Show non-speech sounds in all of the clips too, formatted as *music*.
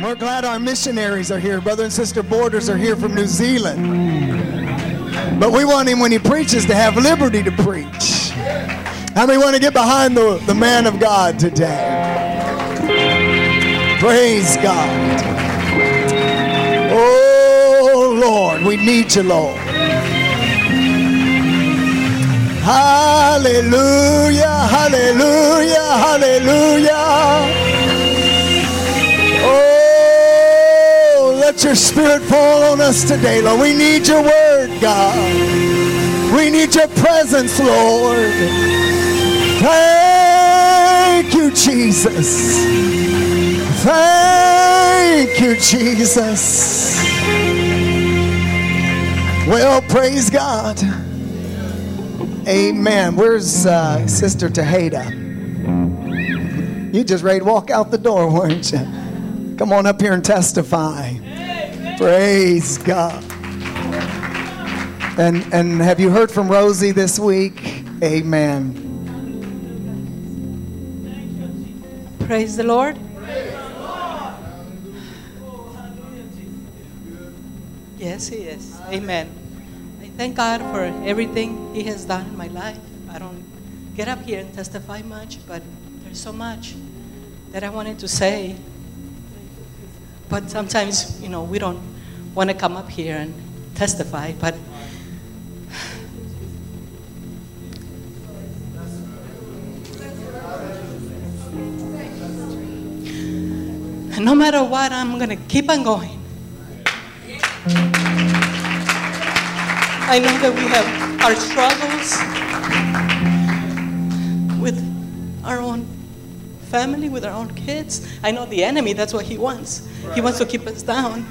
And we're glad our missionaries are here. Brother and Sister Borders are here from New Zealand. But we want him, when he preaches, to have liberty to preach. How many want to get behind the, the man of God today? Praise God. Oh, Lord, we need you, Lord. Hallelujah, hallelujah, hallelujah. Let your spirit fall on us today, Lord. We need your word, God. We need your presence, Lord. Thank you, Jesus. Thank you, Jesus. Well, praise God. Amen. Where's uh, Sister Tejada? You just ready to walk out the door, *laughs* weren't you? Come on up here and testify. Praise God. And and have you heard from Rosie this week? Amen. Praise the Lord. Yes, He is. Amen. I thank God for everything He has done in my life. I don't get up here and testify much, but there's so much that I wanted to say. But sometimes, you know, we don't want to come up here and testify, but no matter what, I'm going to keep on going. I know that we have our struggles with our own family, with our own kids. I know the enemy, that's what he wants. He wants to keep us down.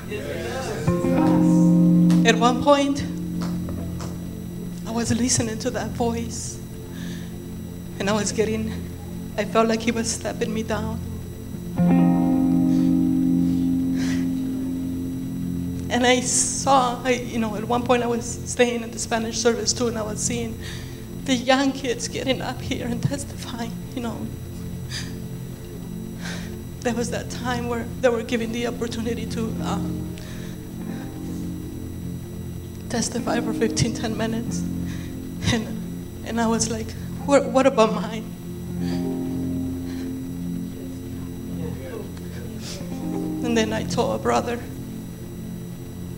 At one point, I was listening to that voice, and I was getting, I felt like he was stepping me down. And I saw, I, you know, at one point I was staying in the Spanish service too, and I was seeing the young kids getting up here and testifying, you know. There was that time where they were given the opportunity to um, testify for 15, 10 minutes. And, and I was like, what, what about mine? And then I told a brother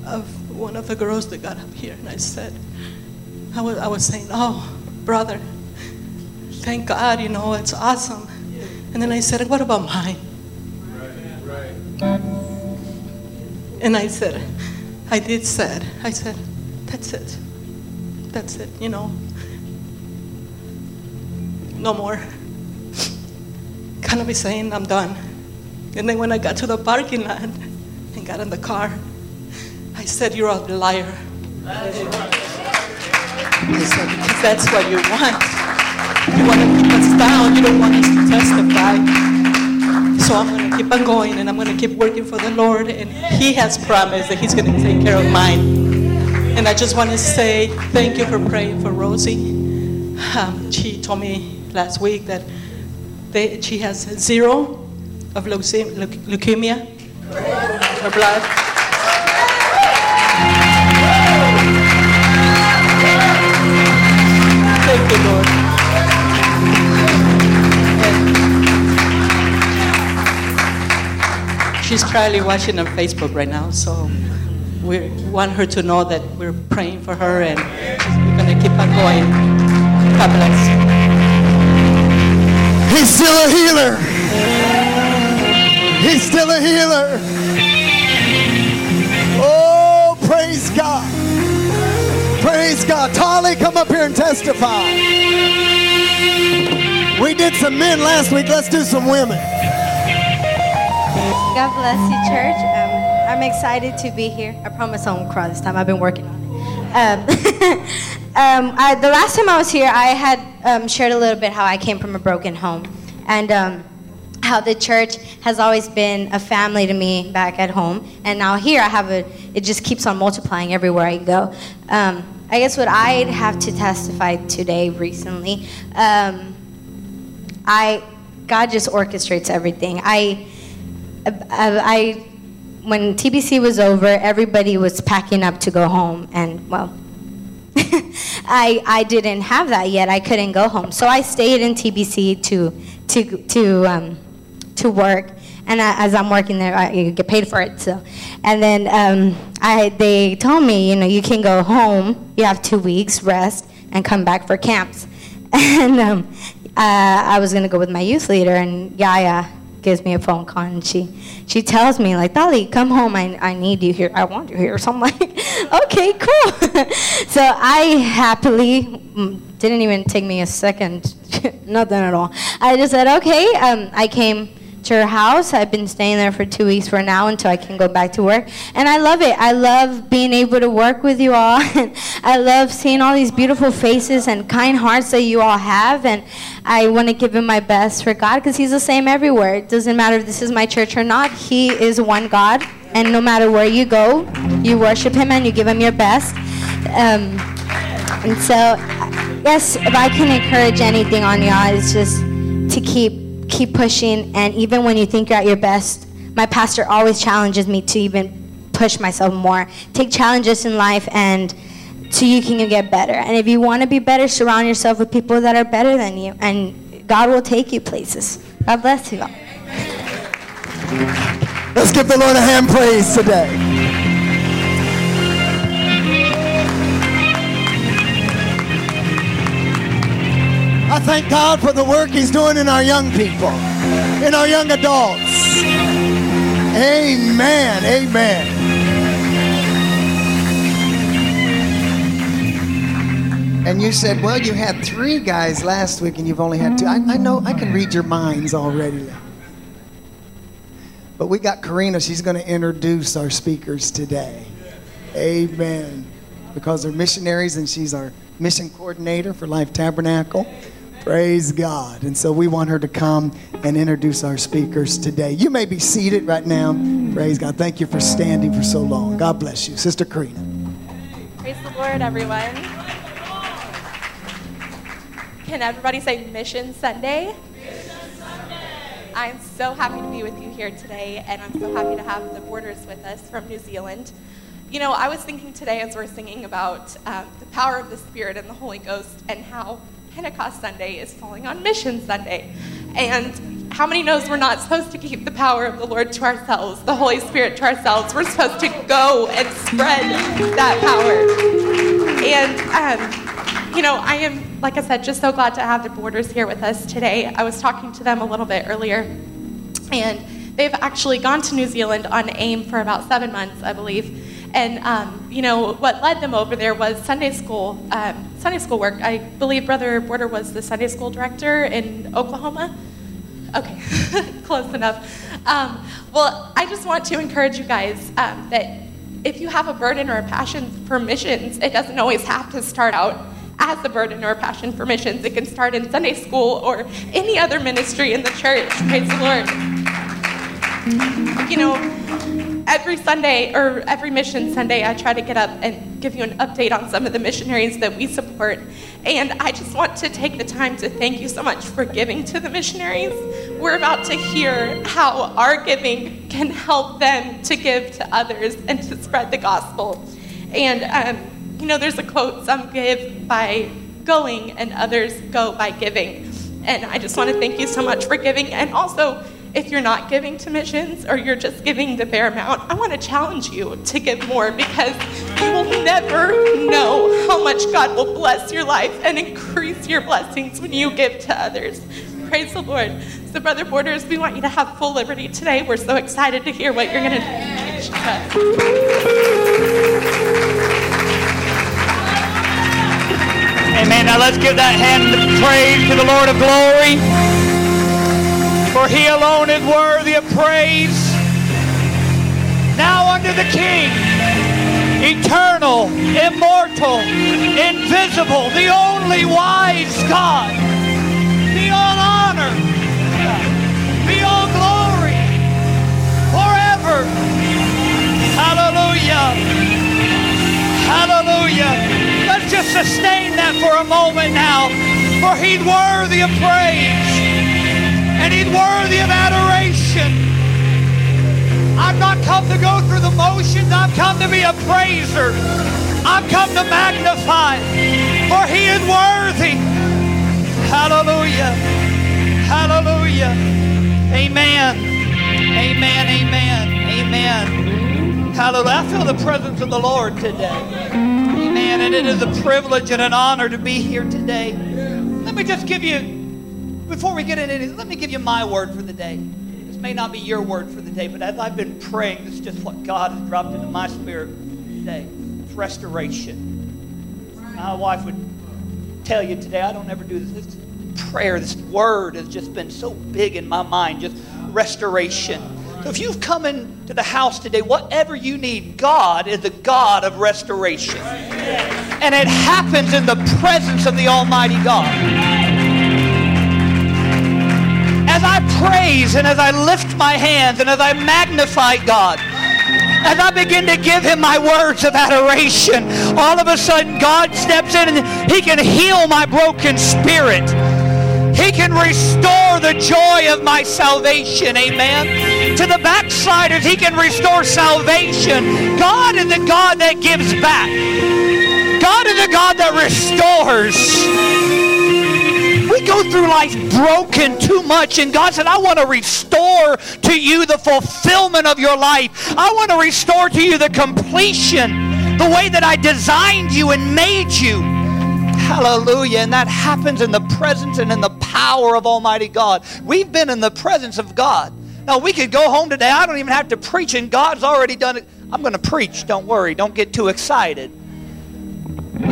of one of the girls that got up here, and I said, I was, I was saying, oh, brother, thank God, you know, it's awesome. And then I said, what about mine? And I said, I did said, I said, that's it. That's it, you know. No more. Kind of be saying I'm done. And then when I got to the parking lot and got in the car, I said, You're a liar. I said, Because that's what you want. You want to keep us down, you don't want us to testify. So I'm going to keep on going and I'm going to keep working for the Lord. And He has promised that He's going to take care of mine. And I just want to say thank you for praying for Rosie. Um, she told me last week that they, she has zero of leuke- leuke- leukemia her blood. She's probably watching on Facebook right now, so we want her to know that we're praying for her and we're going to keep on going. God bless. He's still a healer. He's still a healer. Oh, praise God. Praise God. Tolly, come up here and testify. We did some men last week. Let's do some women. God bless you, church. Um, I'm excited to be here. I promise I won't cry this time. I've been working on it. Um, *laughs* um, I, the last time I was here, I had um, shared a little bit how I came from a broken home and um, how the church has always been a family to me back at home. And now here, I have a. It just keeps on multiplying everywhere I go. Um, I guess what I'd have to testify today recently. I God just orchestrates everything. I, I, when TBC was over, everybody was packing up to go home, and well, *laughs* I I didn't have that yet. I couldn't go home, so I stayed in TBC to to to um, to work. And I, as I'm working there, I get paid for it. So, and then um, I they told me, you know, you can go home. You have two weeks rest and come back for camps. *laughs* And um, uh, I was gonna go with my youth leader, and Yaya gives me a phone call and she she tells me like Dolly, come home. I, I need you here. I want you here. *laughs* So I'm like okay cool. *laughs* So I happily mm, didn't even take me a second. *laughs* Nothing at all. I just said okay um, I came to her house I've been staying there for two weeks for now until I can go back to work and I love it I love being able to work with you all *laughs* and I love seeing all these beautiful faces and kind hearts that you all have and I want to give him my best for God because He's the same everywhere. It doesn't matter if this is my church or not. He is one God, and no matter where you go, you worship Him and you give Him your best. Um, and so, yes, if I can encourage anything on y'all, it's just to keep keep pushing. And even when you think you're at your best, my pastor always challenges me to even push myself more. Take challenges in life and so you can get better. And if you want to be better, surround yourself with people that are better than you, and God will take you places. God bless you all. Let's give the Lord a hand praise today. I thank God for the work He's doing in our young people, in our young adults. Amen. Amen. And you said, well, you had three guys last week and you've only had two. I, I know, I can read your minds already. But we got Karina. She's going to introduce our speakers today. Amen. Because they're missionaries and she's our mission coordinator for Life Tabernacle. Praise God. And so we want her to come and introduce our speakers today. You may be seated right now. Praise God. Thank you for standing for so long. God bless you. Sister Karina. Praise the Lord, everyone. Can everybody say Mission Sunday? Mission Sunday? I'm so happy to be with you here today, and I'm so happy to have the Borders with us from New Zealand. You know, I was thinking today as we're singing about um, the power of the Spirit and the Holy Ghost and how Pentecost Sunday is falling on Mission Sunday. And how many knows we're not supposed to keep the power of the Lord to ourselves, the Holy Spirit to ourselves? We're supposed to go and spread that power. And, um, you know, I am, like I said, just so glad to have the Borders here with us today. I was talking to them a little bit earlier, and they've actually gone to New Zealand on AIM for about seven months, I believe. And um, you know what led them over there was Sunday school, um, Sunday school work. I believe Brother Border was the Sunday school director in Oklahoma. Okay, *laughs* close enough. Um, well, I just want to encourage you guys um, that if you have a burden or a passion for missions, it doesn't always have to start out as a burden or a passion for missions. It can start in Sunday school or any other ministry in the church. Praise the Lord. You know, every Sunday or every mission Sunday, I try to get up and give you an update on some of the missionaries that we support. And I just want to take the time to thank you so much for giving to the missionaries. We're about to hear how our giving can help them to give to others and to spread the gospel. And, um, you know, there's a quote some give by going and others go by giving. And I just want to thank you so much for giving. And also, if you're not giving to missions or you're just giving the bare amount, I want to challenge you to give more because you will never know how much God will bless your life and increase your blessings when you give to others. Praise the Lord. So, Brother Borders, we want you to have full liberty today. We're so excited to hear what you're going to teach. Amen. Now let's give that hand praise to the Lord of glory. For he alone is worthy of praise. Now unto the King, eternal, immortal, invisible, the only wise God, be all honor, be all glory, forever. Hallelujah. Hallelujah. Let's just sustain that for a moment now, for he's worthy of praise and he's worthy of adoration. I've not come to go through the motions. I've come to be a praiser. I've come to magnify, for he is worthy. Hallelujah. Hallelujah. Amen. Amen. Amen. Amen. Hallelujah. I feel the presence of the Lord today. Amen. And it is a privilege and an honor to be here today. Let me just give you, before we get into it, let me give you my word for the day. This may not be your word for the day, but as I've been praying, this is just what God has dropped into my spirit today. It's restoration. My wife would tell you today, I don't ever do this. This prayer, this word has just been so big in my mind, just restoration. So if you've come into the house today, whatever you need, God is the God of restoration. And it happens in the presence of the Almighty God. As I praise and as I lift my hands and as I magnify God, as I begin to give him my words of adoration, all of a sudden God steps in and he can heal my broken spirit. He can restore the joy of my salvation. Amen. To the backsliders, He can restore salvation. God is the God that gives back. God is the God that restores. Go through life broken too much, and God said, I want to restore to you the fulfillment of your life. I want to restore to you the completion, the way that I designed you and made you. Hallelujah. And that happens in the presence and in the power of Almighty God. We've been in the presence of God. Now, we could go home today. I don't even have to preach, and God's already done it. I'm going to preach. Don't worry. Don't get too excited.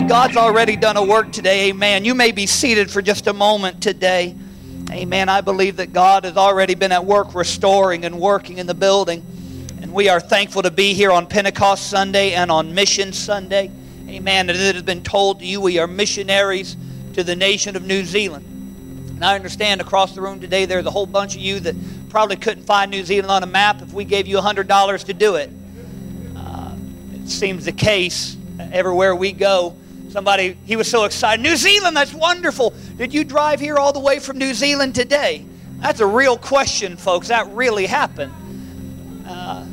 God's already done a work today. Amen. You may be seated for just a moment today. Amen. I believe that God has already been at work restoring and working in the building. And we are thankful to be here on Pentecost Sunday and on Mission Sunday. Amen. And it has been told to you we are missionaries to the nation of New Zealand. And I understand across the room today there's a whole bunch of you that probably couldn't find New Zealand on a map if we gave you $100 to do it. Uh, it seems the case everywhere we go. Somebody, he was so excited. New Zealand, that's wonderful. Did you drive here all the way from New Zealand today? That's a real question, folks. That really happened. Uh,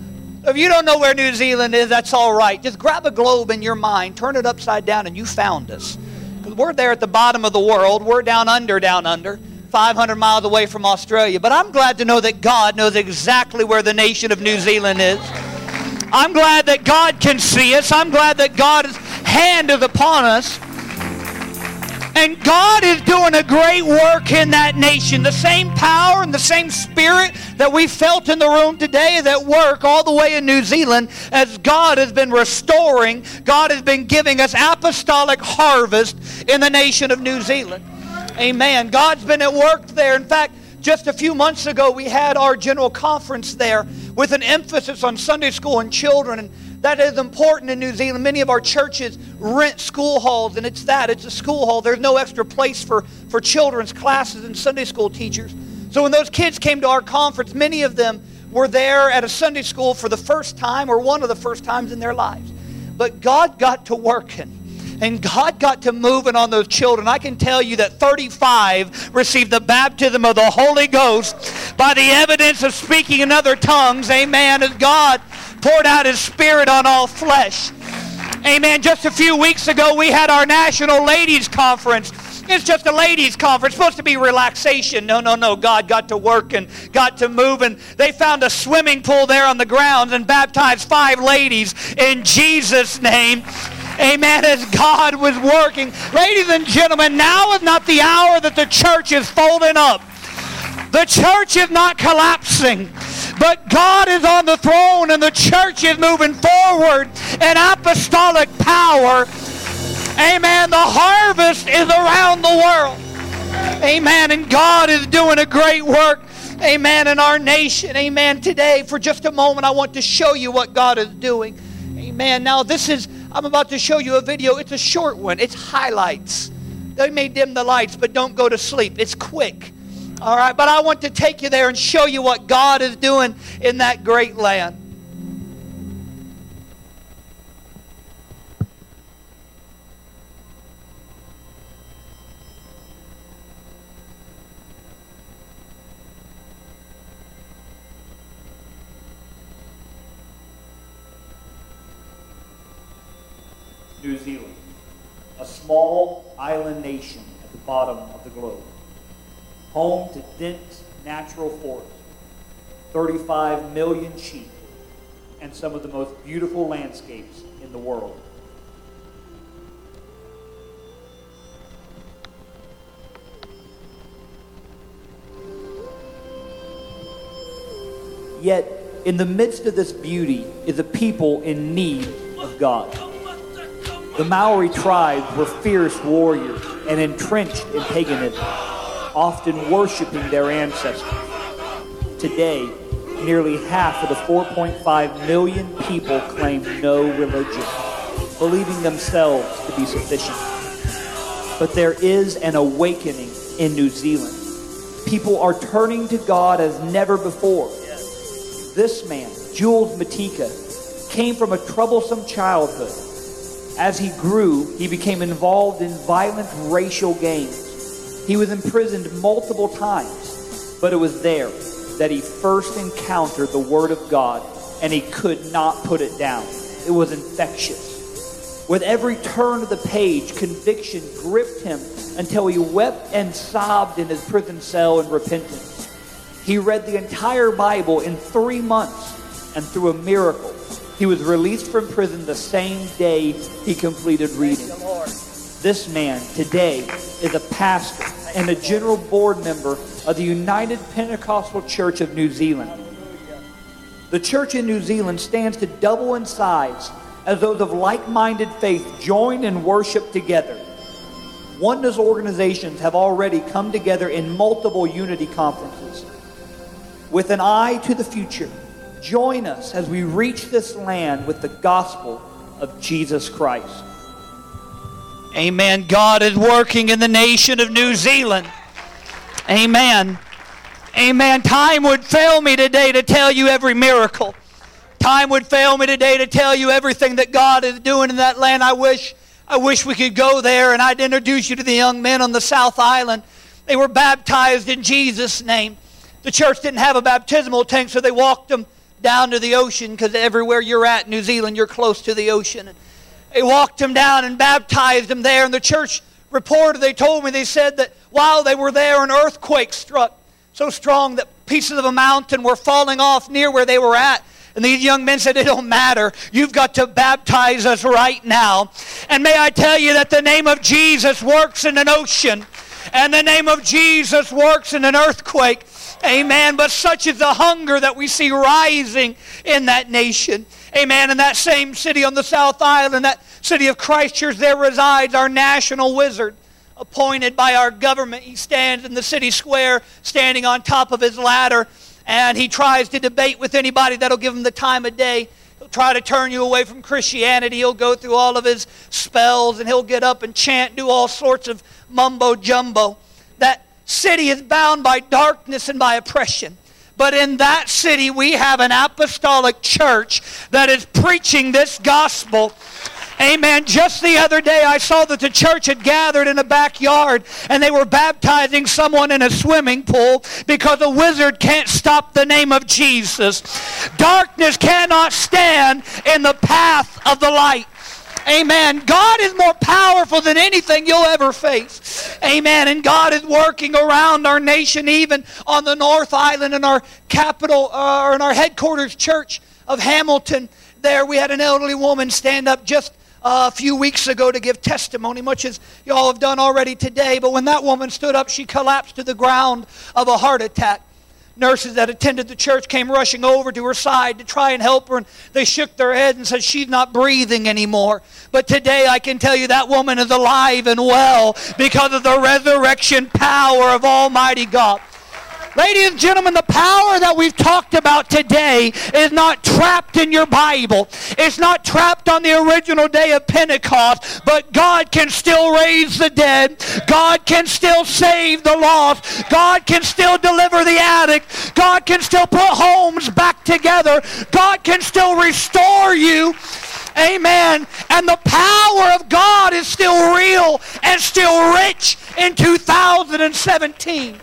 if you don't know where New Zealand is, that's all right. Just grab a globe in your mind, turn it upside down, and you found us. We're there at the bottom of the world. We're down under, down under, 500 miles away from Australia. But I'm glad to know that God knows exactly where the nation of New Zealand is. I'm glad that God can see us. I'm glad that God's hand is upon us. And God is doing a great work in that nation. The same power and the same spirit that we felt in the room today is at work all the way in New Zealand as God has been restoring, God has been giving us apostolic harvest in the nation of New Zealand. Amen. God's been at work there. In fact, just a few months ago, we had our general conference there with an emphasis on Sunday school and children. And that is important in New Zealand. Many of our churches rent school halls, and it's that. It's a school hall. There's no extra place for, for children's classes and Sunday school teachers. So when those kids came to our conference, many of them were there at a Sunday school for the first time or one of the first times in their lives. But God got to working. And God got to moving on those children. I can tell you that 35 received the baptism of the Holy Ghost by the evidence of speaking in other tongues. Amen. As God poured out his spirit on all flesh. Amen. Just a few weeks ago, we had our National Ladies Conference. It's just a ladies' conference, supposed to be relaxation. No, no, no. God got to work and got to move, and they found a swimming pool there on the grounds and baptized five ladies in Jesus' name. Amen. As God was working. Ladies and gentlemen, now is not the hour that the church is folding up. The church is not collapsing. But God is on the throne and the church is moving forward in apostolic power. Amen. The harvest is around the world. Amen. And God is doing a great work. Amen. In our nation. Amen. Today, for just a moment, I want to show you what God is doing. Amen. Now, this is, I'm about to show you a video. It's a short one, it's highlights. They may dim the lights, but don't go to sleep. It's quick. All right, but I want to take you there and show you what God is doing in that great land. New Zealand, a small island nation at the bottom of the globe home to dense natural forests, 35 million sheep, and some of the most beautiful landscapes in the world. Yet, in the midst of this beauty is a people in need of God. The Maori tribes were fierce warriors and entrenched in paganism, often worshiping their ancestors. Today, nearly half of the 4.5 million people claim no religion, believing themselves to be sufficient. But there is an awakening in New Zealand. People are turning to God as never before. This man, Jules Matika, came from a troublesome childhood. As he grew, he became involved in violent racial gangs. He was imprisoned multiple times, but it was there that he first encountered the Word of God, and he could not put it down. It was infectious. With every turn of the page, conviction gripped him until he wept and sobbed in his prison cell in repentance. He read the entire Bible in three months, and through a miracle, he was released from prison the same day he completed reading. This man today is a pastor and a general board member of the United Pentecostal Church of New Zealand. The church in New Zealand stands to double in size as those of like minded faith join and worship together. Oneness organizations have already come together in multiple unity conferences. With an eye to the future, join us as we reach this land with the gospel of Jesus Christ. Amen. God is working in the nation of New Zealand. Amen. Amen. Time would fail me today to tell you every miracle. Time would fail me today to tell you everything that God is doing in that land. I wish I wish we could go there and I'd introduce you to the young men on the South Island. They were baptized in Jesus' name. The church didn't have a baptismal tank, so they walked them down to the ocean because everywhere you're at, New Zealand, you're close to the ocean. They walked him down and baptized him there. And the church reported, they told me, they said that while they were there, an earthquake struck so strong that pieces of a mountain were falling off near where they were at. And these young men said, It don't matter. You've got to baptize us right now. And may I tell you that the name of Jesus works in an ocean, and the name of Jesus works in an earthquake. Amen. But such is the hunger that we see rising in that nation. Amen. In that same city on the South Island, that city of Christchurch, there resides our national wizard appointed by our government. He stands in the city square, standing on top of his ladder, and he tries to debate with anybody that'll give him the time of day. He'll try to turn you away from Christianity. He'll go through all of his spells, and he'll get up and chant, do all sorts of mumbo jumbo. That city is bound by darkness and by oppression. But in that city, we have an apostolic church that is preaching this gospel. Amen. Just the other day, I saw that the church had gathered in a backyard and they were baptizing someone in a swimming pool because a wizard can't stop the name of Jesus. Darkness cannot stand in the path of the light. Amen. God is more powerful than anything you'll ever face. Amen. And God is working around our nation, even on the North Island in our capital, uh, or in our headquarters church of Hamilton. There, we had an elderly woman stand up just uh, a few weeks ago to give testimony, much as y'all have done already today. But when that woman stood up, she collapsed to the ground of a heart attack nurses that attended the church came rushing over to her side to try and help her, and they shook their heads and said, She's not breathing anymore. But today I can tell you that woman is alive and well because of the resurrection power of Almighty God. Ladies and gentlemen, the power that we've talked about today is not trapped in your Bible. It's not trapped on the original day of Pentecost, but God can still raise the dead. God can still save the lost. God can still deliver the addict. God can still put homes back together. God can still restore you. Amen. And the power of God is still real and still rich in 2017.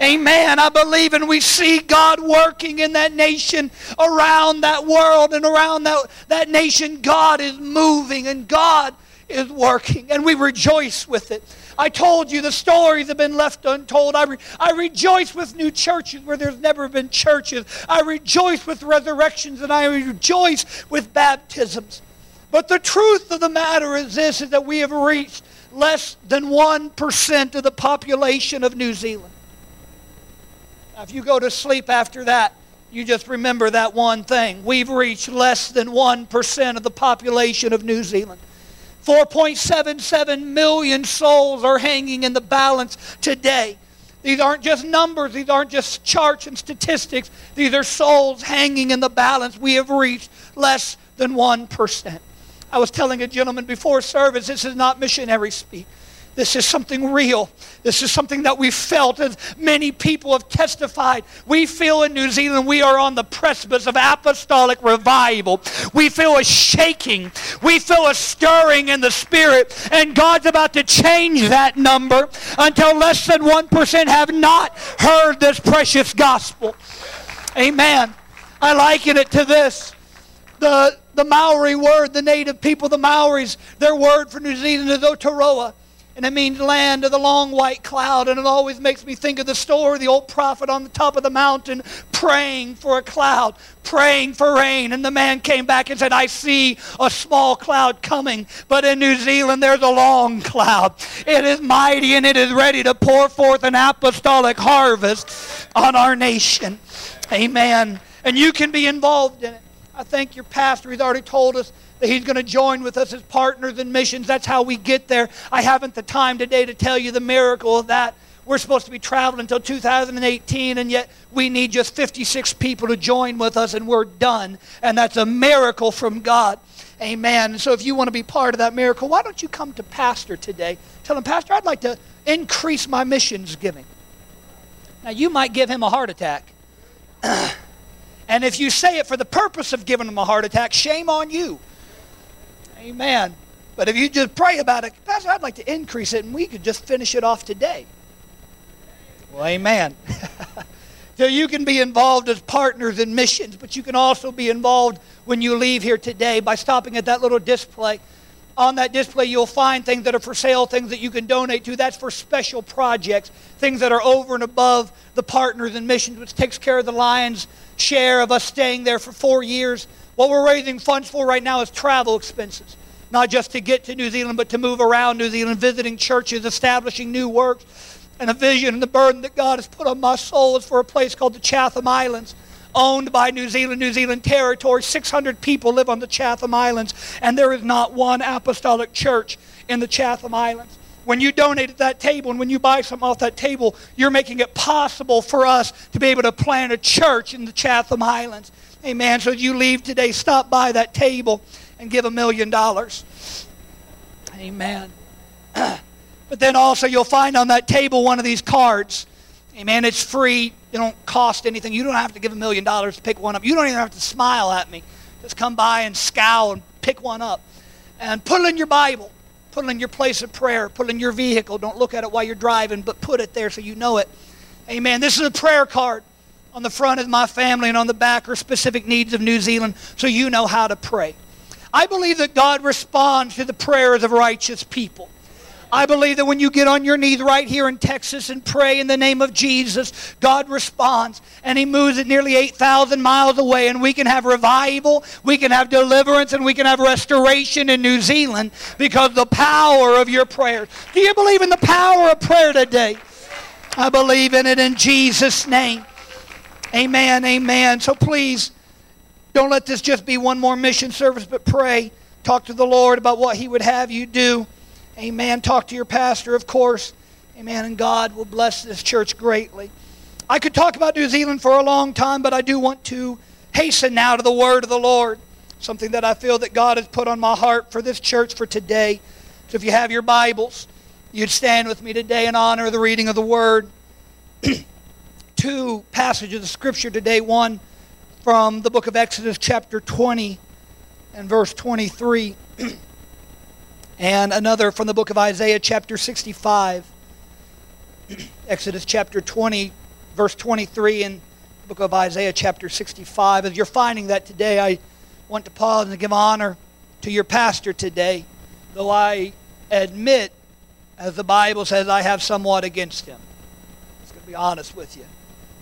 Amen. I believe and we see God working in that nation, around that world, and around that, that nation. God is moving and God is working, and we rejoice with it. I told you the stories have been left untold. I, re- I rejoice with new churches where there's never been churches. I rejoice with resurrections and I rejoice with baptisms. But the truth of the matter is this is that we have reached less than 1% of the population of New Zealand. If you go to sleep after that, you just remember that one thing. We've reached less than 1% of the population of New Zealand. 4.77 million souls are hanging in the balance today. These aren't just numbers, these aren't just charts and statistics. These are souls hanging in the balance. We have reached less than 1%. I was telling a gentleman before service, this is not missionary speak. This is something real. This is something that we felt, as many people have testified. We feel in New Zealand we are on the precipice of apostolic revival. We feel a shaking. We feel a stirring in the spirit. And God's about to change that number until less than 1% have not heard this precious gospel. Amen. I liken it to this. The, the Maori word, the native people, the Maoris, their word for New Zealand is Aotearoa and it means land of the long white cloud. And it always makes me think of the story of the old prophet on the top of the mountain praying for a cloud, praying for rain. And the man came back and said, I see a small cloud coming, but in New Zealand there's a long cloud. It is mighty and it is ready to pour forth an apostolic harvest on our nation. Amen. And you can be involved in it. I think your pastor, has already told us that he's going to join with us as partners in missions. That's how we get there. I haven't the time today to tell you the miracle of that. We're supposed to be traveling until 2018, and yet we need just 56 people to join with us, and we're done. And that's a miracle from God. Amen. So if you want to be part of that miracle, why don't you come to Pastor today? Tell him, Pastor, I'd like to increase my missions giving. Now, you might give him a heart attack. *clears throat* and if you say it for the purpose of giving him a heart attack, shame on you. Amen. But if you just pray about it, Pastor, I'd like to increase it and we could just finish it off today. Well, amen. *laughs* so you can be involved as partners in missions, but you can also be involved when you leave here today by stopping at that little display. On that display, you'll find things that are for sale, things that you can donate to. That's for special projects, things that are over and above the partners in missions, which takes care of the Lions' share of us staying there for four years. What we're raising funds for right now is travel expenses. Not just to get to New Zealand, but to move around New Zealand, visiting churches, establishing new works. And a vision and the burden that God has put on my soul is for a place called the Chatham Islands, owned by New Zealand, New Zealand territory. 600 people live on the Chatham Islands, and there is not one apostolic church in the Chatham Islands when you donate at that table and when you buy something off that table, you're making it possible for us to be able to plant a church in the Chatham Islands. Amen. So you leave today, stop by that table and give a million dollars. Amen. *clears throat* But then also you'll find on that table one of these cards. Amen. It's free. It don't cost anything. You don't have to give a million dollars to pick one up. You don't even have to smile at me. Just come by and scowl and pick one up. And put it in your Bible. Put it in your place of prayer. Put it in your vehicle. Don't look at it while you're driving, but put it there so you know it. Amen. This is a prayer card. On the front is my family, and on the back are specific needs of New Zealand, so you know how to pray. I believe that God responds to the prayers of righteous people. I believe that when you get on your knees right here in Texas and pray in the name of Jesus, God responds and He moves it nearly 8,000 miles away, and we can have revival, we can have deliverance, and we can have restoration in New Zealand because the power of your prayers. Do you believe in the power of prayer today? I believe in it in Jesus' name. Amen, amen. So please, don't let this just be one more mission service, but pray. Talk to the Lord about what He would have you do. Amen. Talk to your pastor, of course. Amen. And God will bless this church greatly. I could talk about New Zealand for a long time, but I do want to hasten now to the word of the Lord. Something that I feel that God has put on my heart for this church for today. So if you have your Bibles, you'd stand with me today in honor of the reading of the word. *clears throat* Two passages of scripture today. One from the book of Exodus, chapter 20 and verse 23. *clears throat* and another from the book of Isaiah, chapter 65. *clears throat* Exodus chapter 20, verse 23 and the book of Isaiah, chapter 65. As you're finding that today, I want to pause and give honor to your pastor today, though I admit, as the Bible says, I have somewhat against him. I'm going to be honest with you.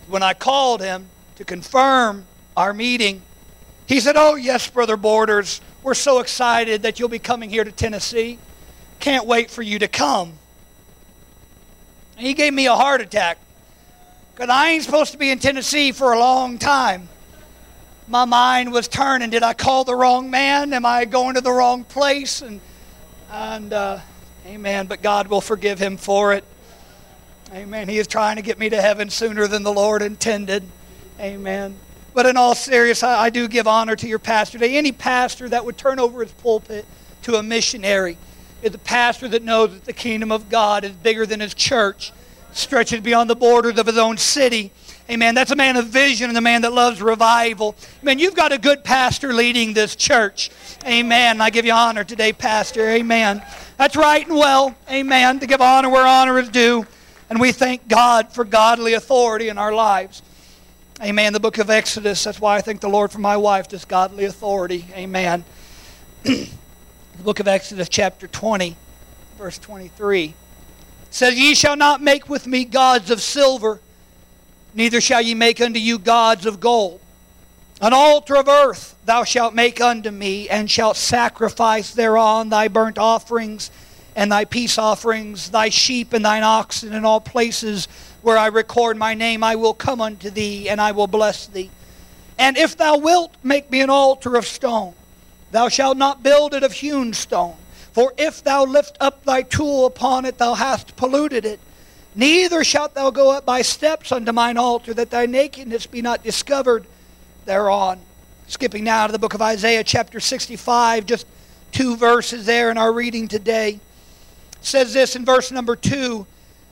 When I called him to confirm our meeting, he said, Oh, yes, Brother Borders, we're so excited that you'll be coming here to Tennessee. Can't wait for you to come. And he gave me a heart attack because I ain't supposed to be in Tennessee for a long time. My mind was turning. Did I call the wrong man? Am I going to the wrong place? And, and uh, amen. But God will forgive him for it. Amen. He is trying to get me to heaven sooner than the Lord intended. Amen. But in all seriousness, I, I do give honor to your pastor today. Any pastor that would turn over his pulpit to a missionary is a pastor that knows that the kingdom of God is bigger than his church, stretches beyond the borders of his own city. Amen. That's a man of vision and a man that loves revival. Amen. You've got a good pastor leading this church. Amen. I give you honor today, Pastor. Amen. That's right and well. Amen. To give honor where honor is due. And we thank God for godly authority in our lives. Amen. The book of Exodus, that's why I thank the Lord for my wife, this godly authority. Amen. *clears throat* the book of Exodus, chapter 20, verse 23 says, Ye shall not make with me gods of silver, neither shall ye make unto you gods of gold. An altar of earth thou shalt make unto me, and shalt sacrifice thereon thy burnt offerings and thy peace offerings, thy sheep and thine oxen in all places where I record my name, I will come unto thee, and I will bless thee. And if thou wilt make me an altar of stone, thou shalt not build it of hewn stone. For if thou lift up thy tool upon it, thou hast polluted it. Neither shalt thou go up by steps unto mine altar, that thy nakedness be not discovered thereon. Skipping now to the book of Isaiah, chapter 65, just two verses there in our reading today. Says this in verse number 2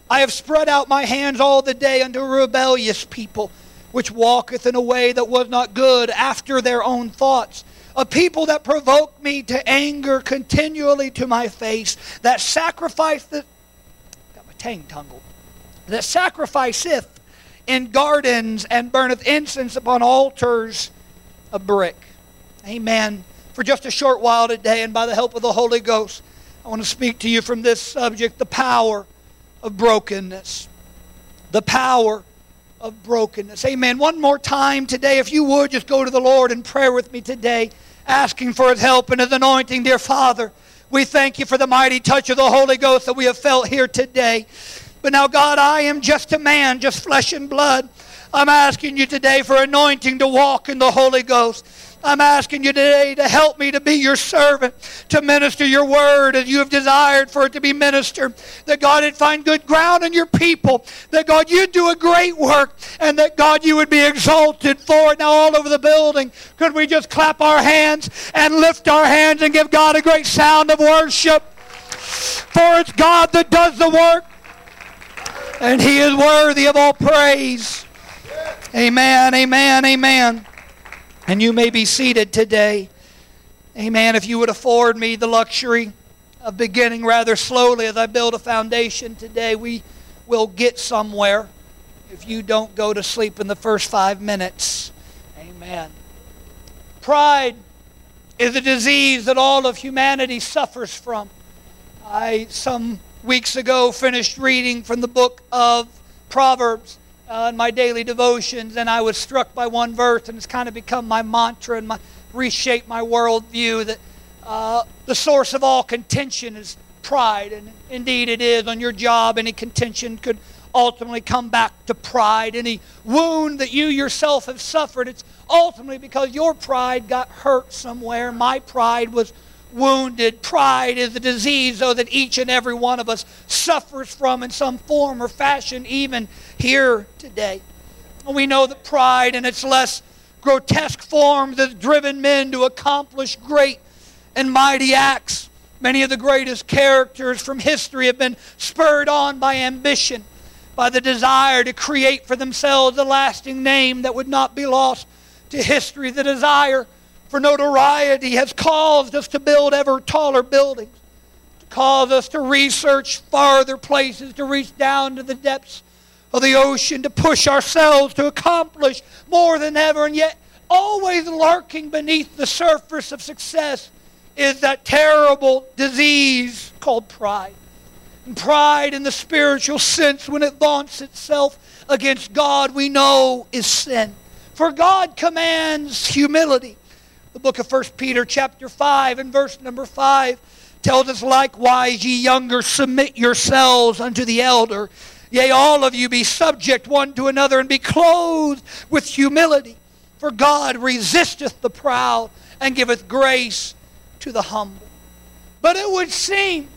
I have spread out my hands all the day unto a rebellious people, which walketh in a way that was not good after their own thoughts. A people that provoke me to anger continually to my face, that sacrificeth, got my tongue tangled, that sacrificeth in gardens and burneth incense upon altars of brick. Amen. For just a short while today, and by the help of the Holy Ghost, I want to speak to you from this subject the power of brokenness. The power of brokenness. Amen. One more time today, if you would just go to the Lord in prayer with me today, asking for His help and His anointing, dear Father. We thank you for the mighty touch of the Holy Ghost that we have felt here today. But now, God, I am just a man, just flesh and blood. I'm asking you today for anointing to walk in the Holy Ghost. I'm asking you today to help me to be your servant, to minister your word as you have desired for it to be ministered. That God would find good ground in your people. That God, you'd do a great work. And that God, you would be exalted for it. Now, all over the building, could we just clap our hands and lift our hands and give God a great sound of worship? For it's God that does the work. And he is worthy of all praise. Amen, amen, amen. And you may be seated today. Amen. If you would afford me the luxury of beginning rather slowly as I build a foundation today, we will get somewhere if you don't go to sleep in the first five minutes. Amen. Pride is a disease that all of humanity suffers from. I, some weeks ago, finished reading from the book of Proverbs uh, in my daily devotions, and I was struck by one verse, and it's kind of become my mantra and my, reshaped my worldview that uh, the source of all contention is pride, and indeed it is. On your job, any contention could ultimately come back to pride. Any wound that you yourself have suffered, it's ultimately because your pride got hurt somewhere. My pride was wounded. Pride is a disease, though, that each and every one of us suffers from in some form or fashion, even here today. We know that pride in its less grotesque forms has driven men to accomplish great and mighty acts. Many of the greatest characters from history have been spurred on by ambition, by the desire to create for themselves a lasting name that would not be lost to history, the desire for notoriety has caused us to build ever taller buildings, to cause us to research farther places, to reach down to the depths of the ocean to push ourselves to accomplish more than ever, and yet always lurking beneath the surface of success is that terrible disease called pride. And pride in the spiritual sense, when it vaunts itself against God, we know is sin. For God commands humility. Book of 1 Peter chapter 5 and verse number 5 tells us, Likewise, ye younger, submit yourselves unto the elder. Yea, all of you be subject one to another and be clothed with humility. For God resisteth the proud and giveth grace to the humble. But it would seem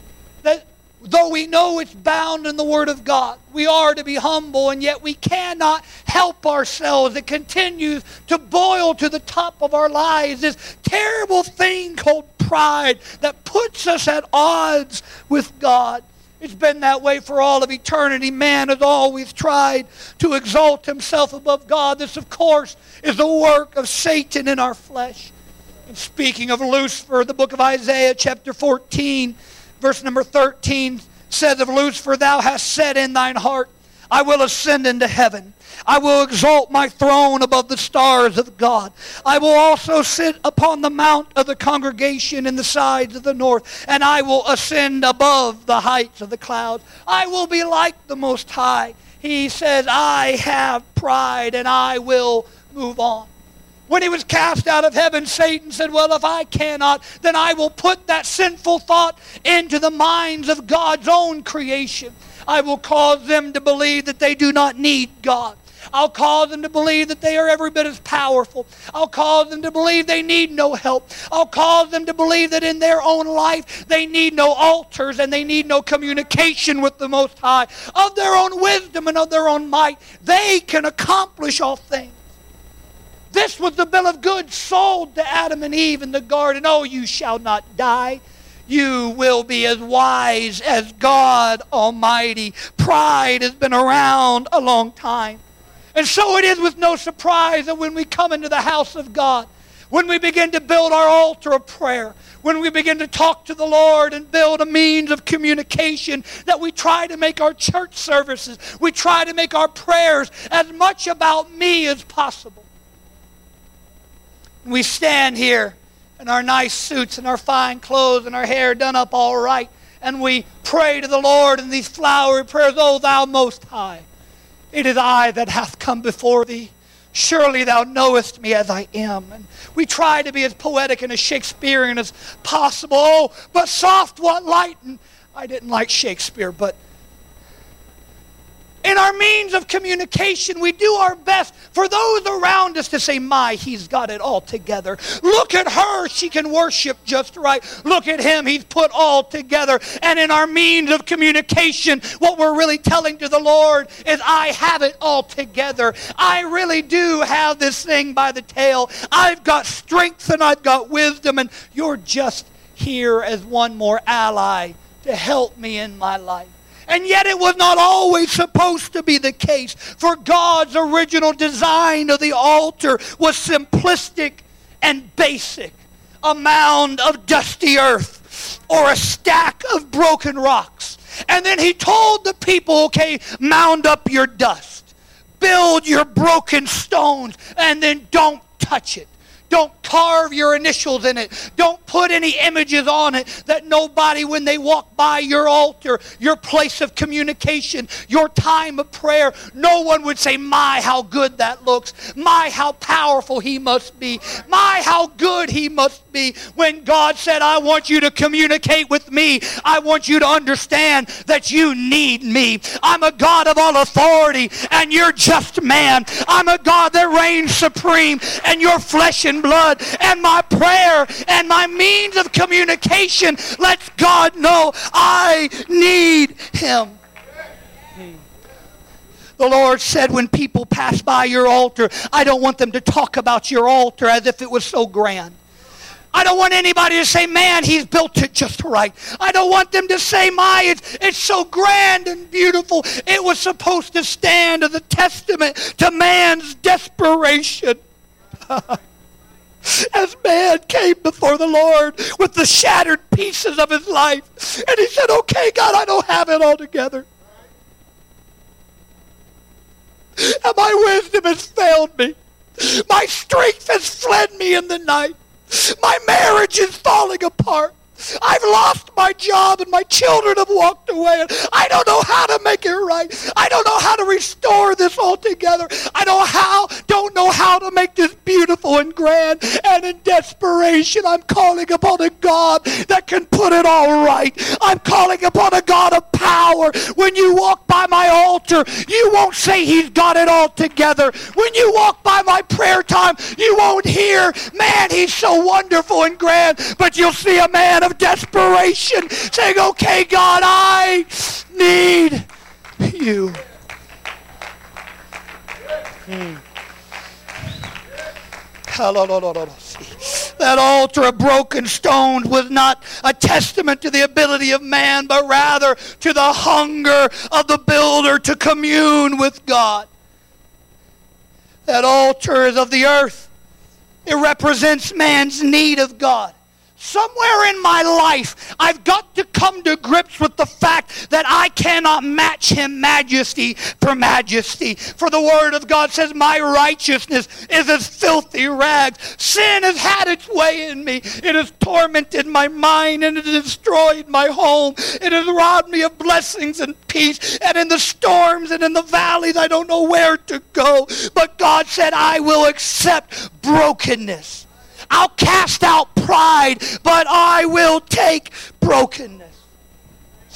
that though we know it's bound in the Word of God, we are to be humble, and yet we cannot help ourselves. It continues to boil to the top of our lives, this terrible thing called pride that puts us at odds with God. It's been that way for all of eternity. Man has always tried to exalt himself above God. This, of course, is the work of Satan in our flesh. And speaking of Lucifer, the book of Isaiah, chapter 14, verse number 13 says of Lucifer, Thou hast said in thine heart, I will ascend into heaven. I will exalt my throne above the stars of God. I will also sit upon the mount of the congregation in the sides of the north, and I will ascend above the heights of the clouds. I will be like the Most High. He says, I have pride, and I will move on. When he was cast out of heaven, Satan said, Well, if I cannot, then I will put that sinful thought into the minds of God's own creation. I will cause them to believe that they do not need God. I'll cause them to believe that they are every bit as powerful. I'll cause them to believe they need no help. I'll cause them to believe that in their own life they need no altars and they need no communication with the Most High. Of their own wisdom and of their own might, they can accomplish all things. This was the bill of goods sold to Adam and Eve in the garden. Oh, you shall not die. You will be as wise as God Almighty. Pride has been around a long time. And so it is with no surprise that when we come into the house of God, when we begin to build our altar of prayer, when we begin to talk to the Lord and build a means of communication, that we try to make our church services, we try to make our prayers as much about me as possible. We stand here in our nice suits and our fine clothes and our hair done up all right, and we pray to the Lord in these flowery prayers, O thou most high. It is I that hath come before thee. Surely thou knowest me as I am. And we try to be as poetic and as Shakespearean as possible. Oh, but soft what light. And I didn't like Shakespeare, but in our means of communication, we do our best for those around us to say, My, he's got it all together. Look at her, she can worship just right. Look at him, he's put all together. And in our means of communication, what we're really telling to the Lord is, I have it all together. I really do have this thing by the tail. I've got strength and I've got wisdom, and you're just here as one more ally to help me in my life. And yet it was not always supposed to be the case. For God's original design of the altar was simplistic and basic. A mound of dusty earth or a stack of broken rocks. And then he told the people, okay, mound up your dust. Build your broken stones and then don't touch it. Don't carve your initials in it. Don't put any images on it that nobody, when they walk by your altar, your place of communication, your time of prayer, no one would say, My, how good that looks. My, how powerful he must be. My, how good he must be. When God said, I want you to communicate with me, I want you to understand that you need me. I'm a God of all authority, and you're just man. I'm a God that reigns supreme, and you're flesh and blood. And my prayer and my means of communication lets God know I need him. The Lord said, when people pass by your altar, I don't want them to talk about your altar as if it was so grand. I don't want anybody to say, man, he's built it just right. I don't want them to say, my, it's, it's so grand and beautiful. It was supposed to stand as a testament to man's desperation. *laughs* as man came before the Lord with the shattered pieces of his life. And he said, Okay, God, I don't have it all together. and my wisdom has failed me. My strength has fled me in the night. My marriage is falling apart. I've lost my job and my children have walked away. And I don't know how to make it right. I don't know how to restore this altogether. I don't how don't know how to make this beautiful and grand. And in desperation, I'm calling upon a God that can put it all right. I'm calling upon a God of power. When you walk by my altar, you won't say he's got it all together. When you walk by my prayer time, you won't hear, man, he's so wonderful and grand. But you'll see a man of desperation saying, okay, God, I need you. Hmm. That altar of broken stones was not a testament to the ability of man, but rather to the hunger of the builder to commune with God. That altar is of the earth. It represents man's need of God. Somewhere in my life, I've got to come to grips with the fact that I cannot match him majesty for majesty. For the word of God says, My righteousness is as filthy rags. Sin has had its way in me. It has tormented my mind and it has destroyed my home. It has robbed me of blessings and peace. And in the storms and in the valleys, I don't know where to go. But God said, I will accept brokenness. I'll cast out pride, but I will take brokenness.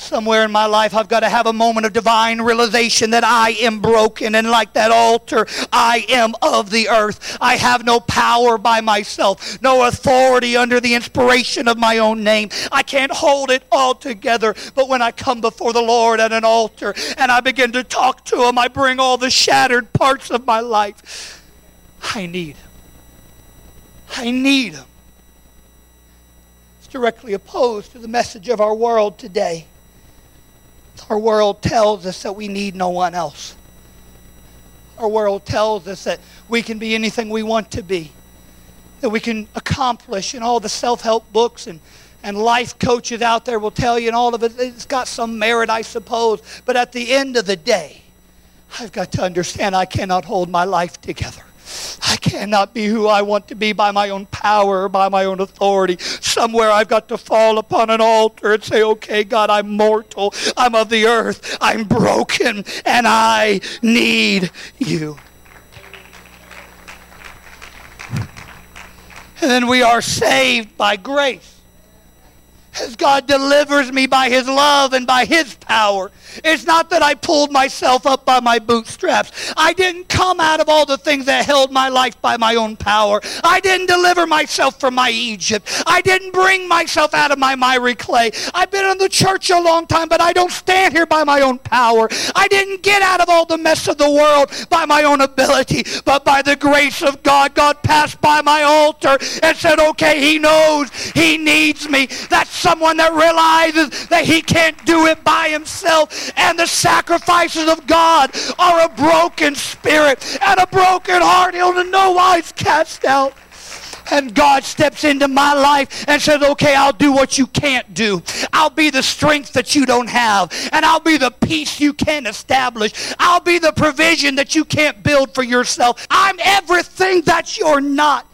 Somewhere in my life, I've got to have a moment of divine realization that I am broken, and like that altar, I am of the earth. I have no power by myself, no authority under the inspiration of my own name. I can't hold it all together. But when I come before the Lord at an altar and I begin to talk to Him, I bring all the shattered parts of my life. I need Him. I need Him. It's directly opposed to the message of our world today. Our world tells us that we need no one else. Our world tells us that we can be anything we want to be, that we can accomplish, and all the self help books and, and life coaches out there will tell you, and all of it, it's got some merit, I suppose. But at the end of the day, I've got to understand I cannot hold my life together. I cannot be who I want to be by my own power by my own authority. Somewhere I've got to fall upon an altar and say, okay, God, I'm mortal. I'm of the earth. I'm broken and I need you. And then we are saved by grace as God delivers me by his love and by his power. It's not that I pulled myself up by my bootstraps. I didn't come out of all the things that held my life by my own power. I didn't deliver myself from my Egypt. I didn't bring myself out of my miry clay. I've been in the church a long time, but I don't stand here by my own power. I didn't get out of all the mess of the world by my own ability, but by the grace of God. God passed by my altar and said, okay, he knows he needs me. That's someone that realizes that he can't do it by himself. And the sacrifices of God are a broken spirit and a broken heart. He'll in no wise cast out. And God steps into my life and says, okay, I'll do what you can't do. I'll be the strength that you don't have. And I'll be the peace you can't establish. I'll be the provision that you can't build for yourself. I'm everything that you're not.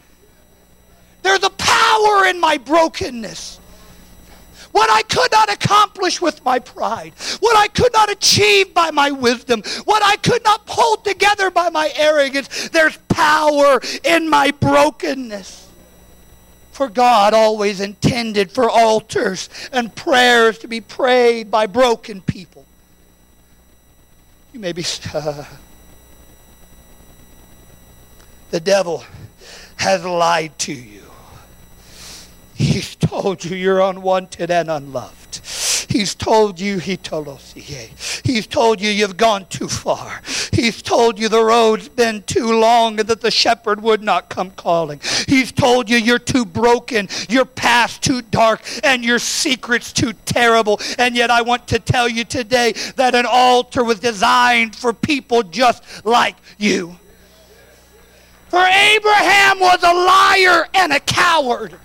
There's a power in my brokenness what I could not accomplish with my pride, what I could not achieve by my wisdom, what I could not hold together by my arrogance. There's power in my brokenness. For God always intended for altars and prayers to be prayed by broken people. You may be. Uh, *laughs* the devil has lied to you. He's told you you're unwanted and unloved. He's told you, he told us, he's told you you've gone too far. He's told you the road's been too long and that the shepherd would not come calling. He's told you you're too broken, your past too dark, and your secrets too terrible. And yet I want to tell you today that an altar was designed for people just like you. For Abraham was a liar and a coward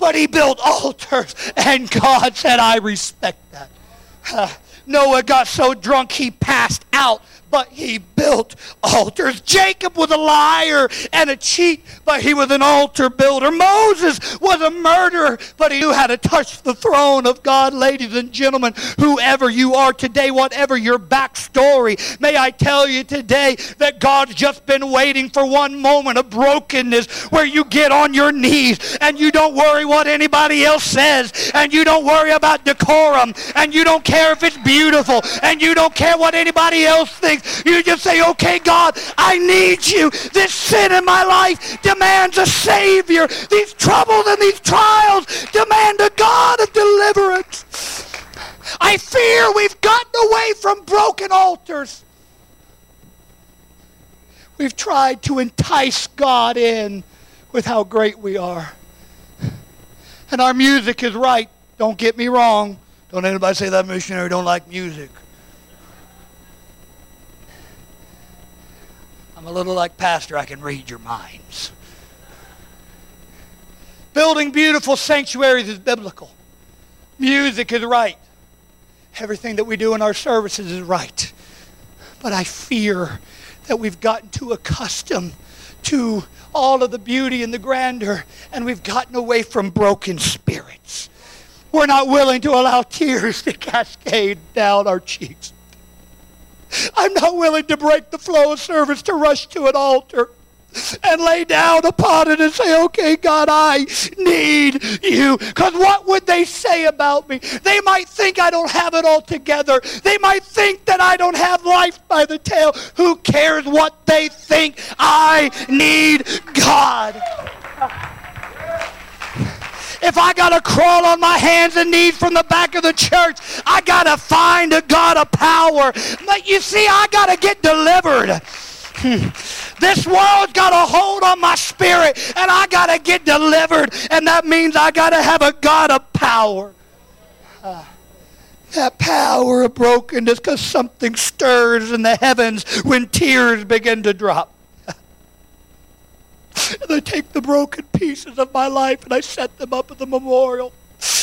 but he built altars, and God said, I respect that. Uh, *sighs* Noah got so drunk he passed out but he built altars. Jacob was a liar and a cheat, but he was an altar builder. Moses was a murderer, but he knew how to touch the throne of God. Ladies and gentlemen, whoever you are today, whatever your backstory, may I tell you today that God's just been waiting for one moment of brokenness where you get on your knees and you don't worry what anybody else says and you don't worry about decorum and you don't care if it's beautiful and you don't care what anybody else thinks. You just say, okay, God, I need you. This sin in my life demands a Savior. These troubles and these trials demand a God of deliverance. I fear we've gotten away from broken altars. We've tried to entice God in with how great we are. And our music is right. Don't get me wrong. Don't anybody say that missionary don't like music. I'm a little like pastor. I can read your minds. Building beautiful sanctuaries is biblical. Music is right. Everything that we do in our services is right. But I fear that we've gotten too accustomed to all of the beauty and the grandeur, and we've gotten away from broken spirits. We're not willing to allow tears to cascade down our cheeks. I'm not willing to break the flow of service to rush to an altar and lay down upon it and say, okay, God, I need you. Because what would they say about me? They might think I don't have it all together. They might think that I don't have life by the tail. Who cares what they think? I need God. If I got to crawl on my hands and knees from the back of the church, I got to find a God of power. But you see, I got to get delivered. Hmm. This world's got a hold on my spirit, and I got to get delivered. And that means I got to have a God of power. Uh, that power of brokenness because something stirs in the heavens when tears begin to drop. *laughs* And I take the broken pieces of my life and I set them up at the memorial.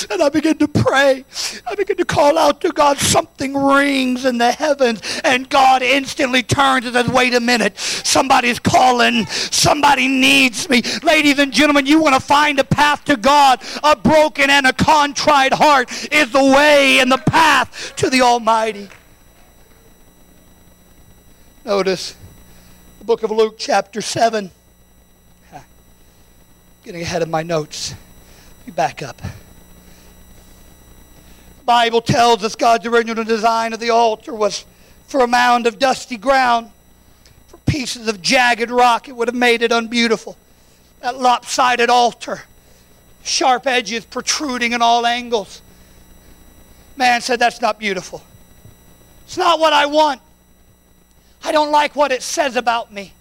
And I begin to pray. I begin to call out to God. Something rings in the heavens. And God instantly turns and says, wait a minute. Somebody's calling. Somebody needs me. Ladies and gentlemen, you want to find a path to God. A broken and a contrite heart is the way and the path to the Almighty. Notice the book of Luke, chapter 7 getting ahead of my notes. Let me back up. Bible tells us God's original design of the altar was for a mound of dusty ground, for pieces of jagged rock. It would have made it unbeautiful. That lopsided altar, sharp edges protruding in all angles. Man said, That's not beautiful. It's not what I want. I don't like what it says about me.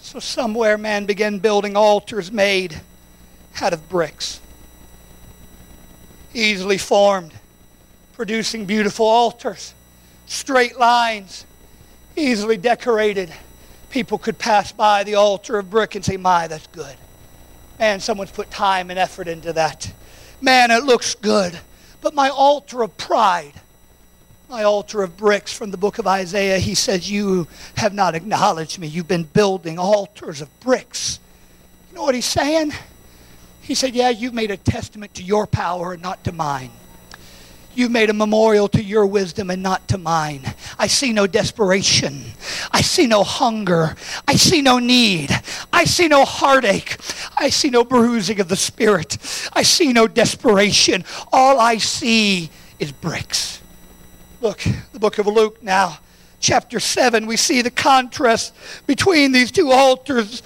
So somewhere man began building altars made out of bricks. Easily formed, producing beautiful altars, straight lines, easily decorated. People could pass by the altar of brick and say, My, that's good. Man, someone's put time and effort into that. Man, it looks good. But my altar of pride, my altar of bricks from the book of Isaiah, he says, You have not acknowledged me. You've been building altars of bricks. You know what he's saying? He said, Yeah, you've made a testament to your power and not to mine. You've made a memorial to your wisdom and not to mine. I see no desperation. I see no hunger. I see no need. I see no heartache. I see no bruising of the spirit. I see no desperation. All I see is bricks. Look, the book of Luke now, chapter 7, we see the contrast between these two altars.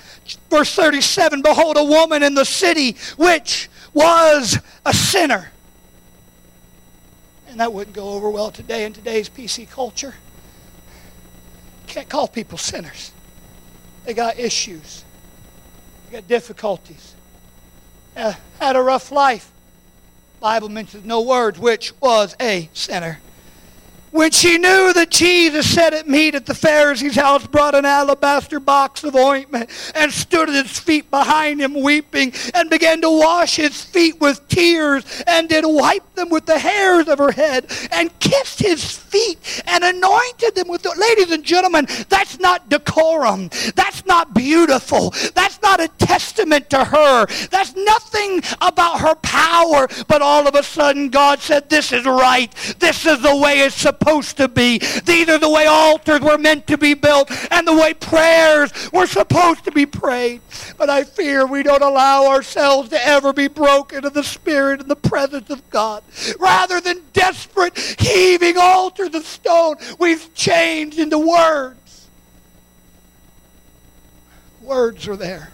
Verse 37 Behold, a woman in the city which was a sinner. And that wouldn't go over well today in today's PC culture. Can't call people sinners. They got issues, they got difficulties, uh, had a rough life. Bible mentions no words, which was a sinner. When she knew that Jesus sat at meat at the Pharisee's house, brought an alabaster box of ointment, and stood at his feet behind him weeping, and began to wash his feet with tears, and did wipe them with the hairs of her head, and kissed his feet, and anointed them with the... Ladies and gentlemen, that's not decorum. That's not beautiful. That's not a testament to her. That's nothing about her power. But all of a sudden, God said, this is right. This is the way it's supposed to be. These are the way altars were meant to be built and the way prayers were supposed to be prayed. But I fear we don't allow ourselves to ever be broken in the spirit and the presence of God. Rather than desperate, heaving altars of stone, we've changed into words. Words are there.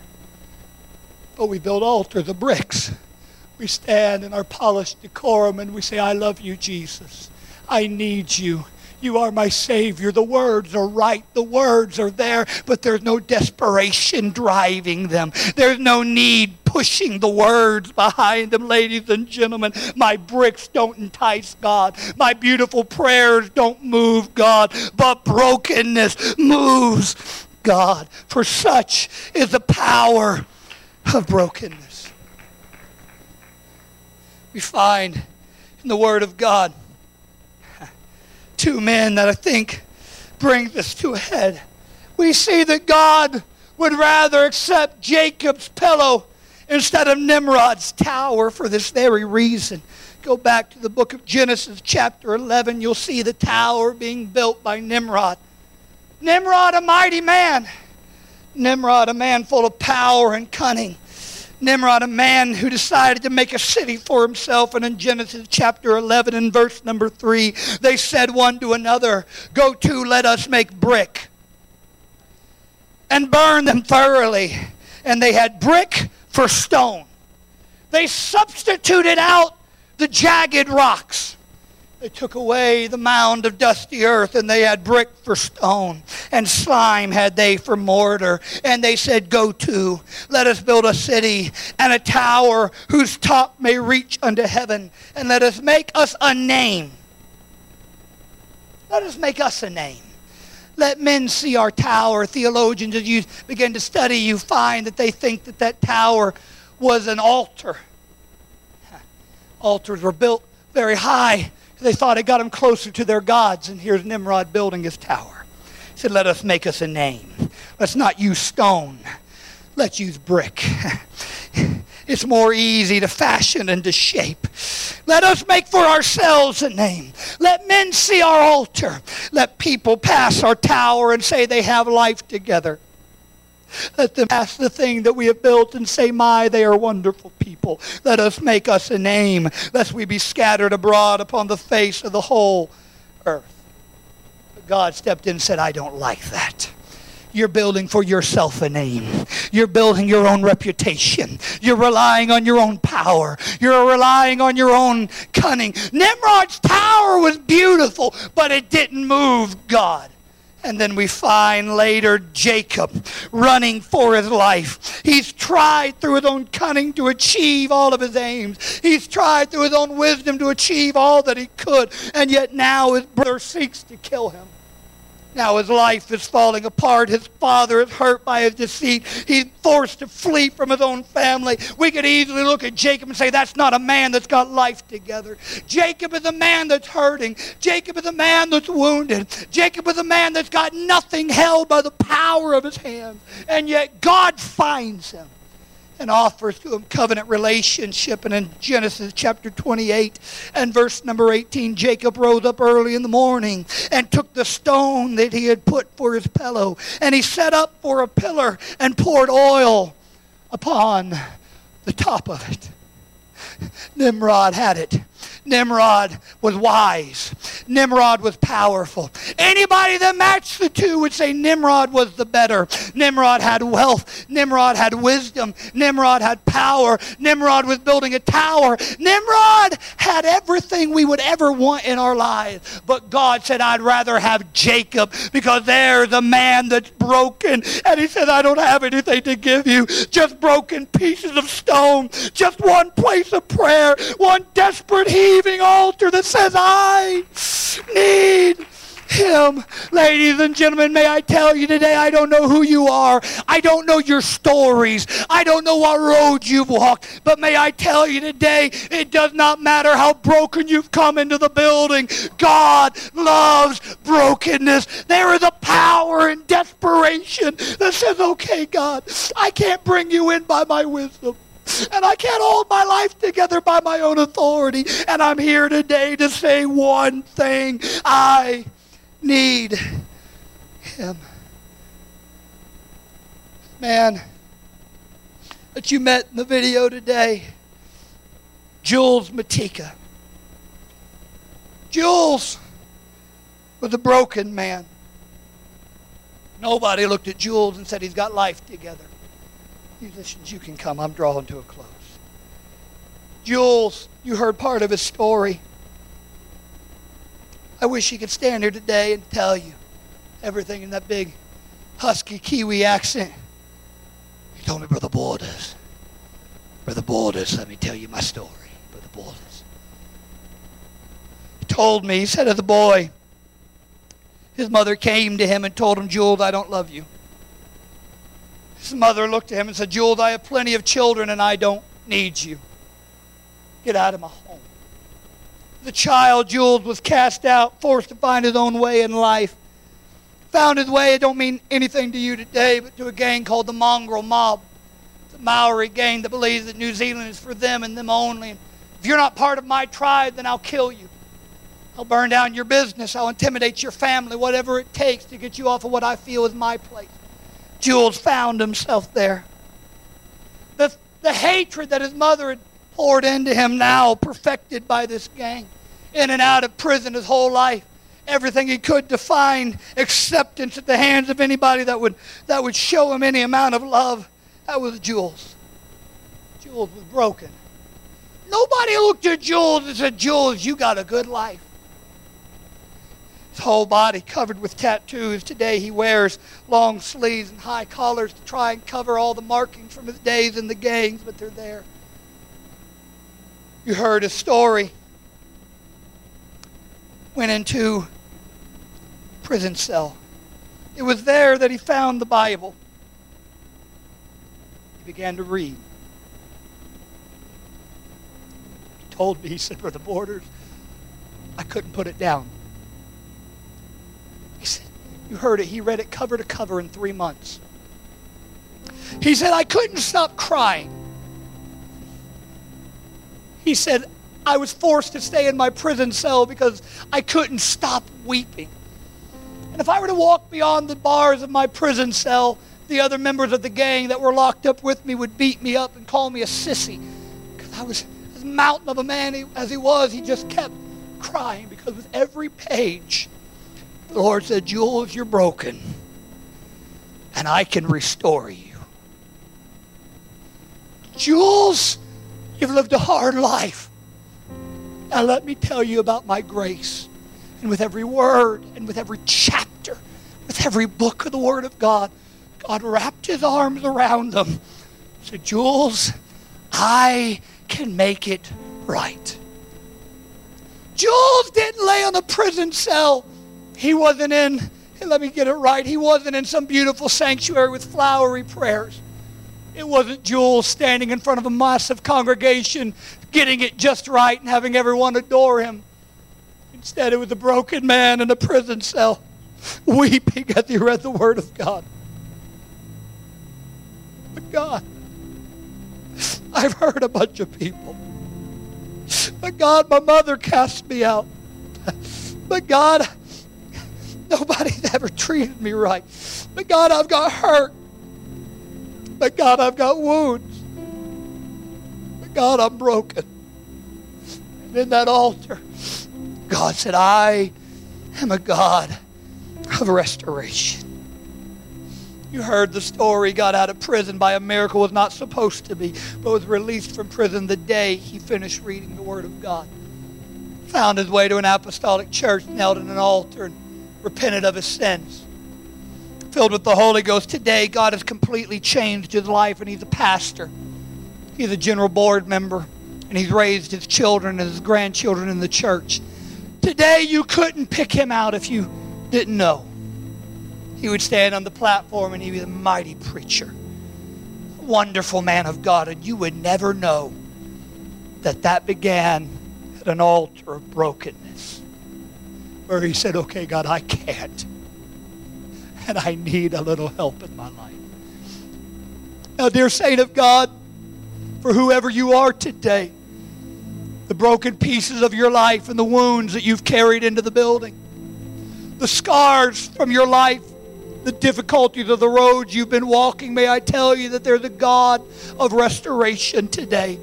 But we build altars of bricks. We stand in our polished decorum and we say, I love you, Jesus. I need you. You are my Savior. The words are right. The words are there, but there's no desperation driving them. There's no need pushing the words behind them, ladies and gentlemen. My bricks don't entice God. My beautiful prayers don't move God, but brokenness moves God. For such is the power of brokenness. We find in the Word of God two men that I think bring this to a head. We see that God would rather accept Jacob's pillow instead of Nimrod's tower for this very reason. Go back to the book of Genesis, chapter 11. You'll see the tower being built by Nimrod. Nimrod, a mighty man. Nimrod, a man full of power and cunning. Nimrod, a man who decided to make a city for himself. And in Genesis chapter 11 and verse number 3, they said one to another, Go to, let us make brick and burn them thoroughly. And they had brick for stone. They substituted out the jagged rocks. They took away the mound of dusty earth and they had brick for stone and slime had they for mortar. And they said, Go to, let us build a city and a tower whose top may reach unto heaven and let us make us a name. Let us make us a name. Let men see our tower. Theologians, as you begin to study, you find that they think that that tower was an altar. Altars were built very high they thought it got them closer to their gods. And here's Nimrod building his tower. He said, Let us make us a name. Let's not use stone. Let's use brick. *laughs* It's more easy to fashion and to shape. Let us make for ourselves a name. Let men see our altar. Let people pass our tower and say they have life together. Let them pass the thing that we have built and say, My, they are wonderful people. Let us make us a name, lest we be scattered abroad upon the face of the whole earth. But God stepped in and said, I don't like that. You're building for yourself a name. You're building your own reputation. You're relying on your own power. You're relying on your own cunning. Nimrod's tower was beautiful, but it didn't move God. And then we find later Jacob running for his life. He's tried through his own cunning to achieve all of his aims. He's tried through his own wisdom to achieve all that he could. And yet now his brother seeks to kill him. Now his life is falling apart. His father is hurt by his deceit. He's forced to flee from his own family. We could easily look at Jacob and say, that's not a man that's got life together. Jacob is a man that's hurting. Jacob is a man that's wounded. Jacob is a man that's got nothing held by the power of his hand. And yet God finds him and offers to him covenant relationship. And in Genesis chapter 28 and verse number 18, Jacob rose up early in the morning and took the stone that he had put for his pillow, and he set up for a pillar and poured oil upon the top of it. Nimrod had it. Nimrod was wise. Nimrod was powerful. Anybody that matched the two would say Nimrod was the better. Nimrod had wealth. Nimrod had wisdom. Nimrod had power. Nimrod was building a tower. Nimrod had everything we would ever want in our lives. But God said, I'd rather have Jacob because there's a man that's broken. And he said, I don't have anything to give you. Just broken pieces of stone. Just one place of prayer. One desperate heat altar that says, I need him. Ladies and gentlemen, may I tell you today, I don't know who you are. I don't know your stories. I don't know what road you've walked. But may I tell you today, it does not matter how broken you've come into the building. God loves brokenness. There is a power in desperation that says, okay, God, I can't bring you in by my wisdom. And I can't hold my life together by my own authority. And I'm here today to say one thing. I need him. Man that you met in the video today, Jules Matika. Jules was a broken man. Nobody looked at Jules and said he's got life together. Musicians, you can come. I'm drawing to a close. Jules, you heard part of his story. I wish he could stand here today and tell you everything in that big husky Kiwi accent. He told me, Brother Borders. Brother Borders, let me tell you my story. Brother Borders. He told me, he said as the boy, his mother came to him and told him, Jules, I don't love you. His mother looked at him and said, Jules, I have plenty of children and I don't need you. Get out of my home the child, Jules, was cast out, forced to find his own way in life. Found his way, it don't mean anything to you today, but to a gang called the Mongrel Mob. It's a Maori gang that believes that New Zealand is for them and them only. If you're not part of my tribe, then I'll kill you. I'll burn down your business. I'll intimidate your family, whatever it takes to get you off of what I feel is my place. Jules found himself there. The, the hatred that his mother had poured into him now, perfected by this gang. In and out of prison his whole life. Everything he could to find acceptance at the hands of anybody that would, that would show him any amount of love. That was Jules. Jules was broken. Nobody looked at Jules and said, Jules, you got a good life. His whole body covered with tattoos. Today he wears long sleeves and high collars to try and cover all the markings from his days in the gangs, but they're there. You heard a story. Went into prison cell. It was there that he found the Bible. He began to read. He told me, he said, for the Borders, I couldn't put it down. You heard it. He read it cover to cover in three months. He said, I couldn't stop crying. He said, I was forced to stay in my prison cell because I couldn't stop weeping. And if I were to walk beyond the bars of my prison cell, the other members of the gang that were locked up with me would beat me up and call me a sissy. Because I was as mountain of a man as he was, he just kept crying because with every page, the Lord said, Jules, you're broken, and I can restore you. Jules, You've lived a hard life. Now let me tell you about my grace. And with every word and with every chapter, with every book of the Word of God, God wrapped his arms around them. Said, Jules, I can make it right. Jules didn't lay on a prison cell. He wasn't in, let me get it right, he wasn't in some beautiful sanctuary with flowery prayers. It wasn't Jules standing in front of a massive congregation, getting it just right and having everyone adore him. Instead, it was a broken man in a prison cell, *laughs* weeping as he read the Word of God. But God, *laughs* I've heard a bunch of people. But God, my mother cast me out. *laughs* But God, nobody's ever treated me right. But God, I've got hurt. But God, I've got wounds. But God, I'm broken. And in that altar, God said, I am a God of restoration. You heard the story, got out of prison by a miracle, was not supposed to be, but was released from prison the day he finished reading the Word of God. Found his way to an apostolic church, knelt in an altar, and repented of his sins filled with the Holy Ghost. Today, God has completely changed his life, and he's a pastor. He's a general board member, and he's raised his children and his grandchildren in the church. Today, you couldn't pick him out if you didn't know. He would stand on the platform and he was a mighty preacher, wonderful man of God, and you would never know that that began at an altar of brokenness where he said, Okay, God, I can't. And I need a little help in my life. Now, dear saint of God, for whoever you are today, the broken pieces of your life and the wounds that you've carried into the building, the scars from your life, the difficulties of the roads you've been walking, may I tell you that there's a God of restoration today.